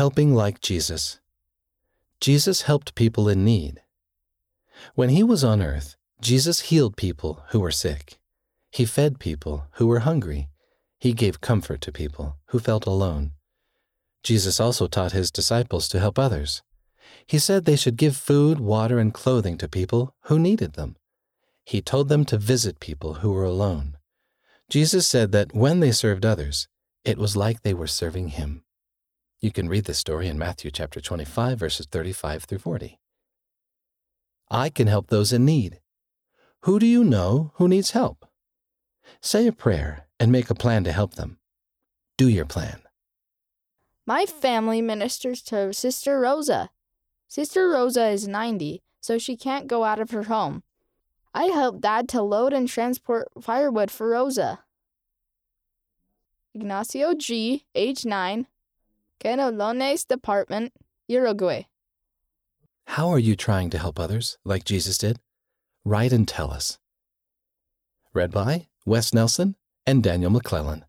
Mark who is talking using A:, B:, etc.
A: Helping like Jesus. Jesus helped people in need. When he was on earth, Jesus healed people who were sick. He fed people who were hungry. He gave comfort to people who felt alone. Jesus also taught his disciples to help others. He said they should give food, water, and clothing to people who needed them. He told them to visit people who were alone. Jesus said that when they served others, it was like they were serving him. You can read this story in Matthew chapter 25 verses 35 through 40. I can help those in need. Who do you know who needs help? Say a prayer and make a plan to help them. Do your plan.
B: My family ministers to Sister Rosa. Sister Rosa is 90, so she can't go out of her home. I help Dad to load and transport firewood for Rosa. Ignacio G., age 9, Canelones Department, Uruguay.
A: How are you trying to help others like Jesus did? Write and tell us. Read by Wes Nelson and Daniel McClellan.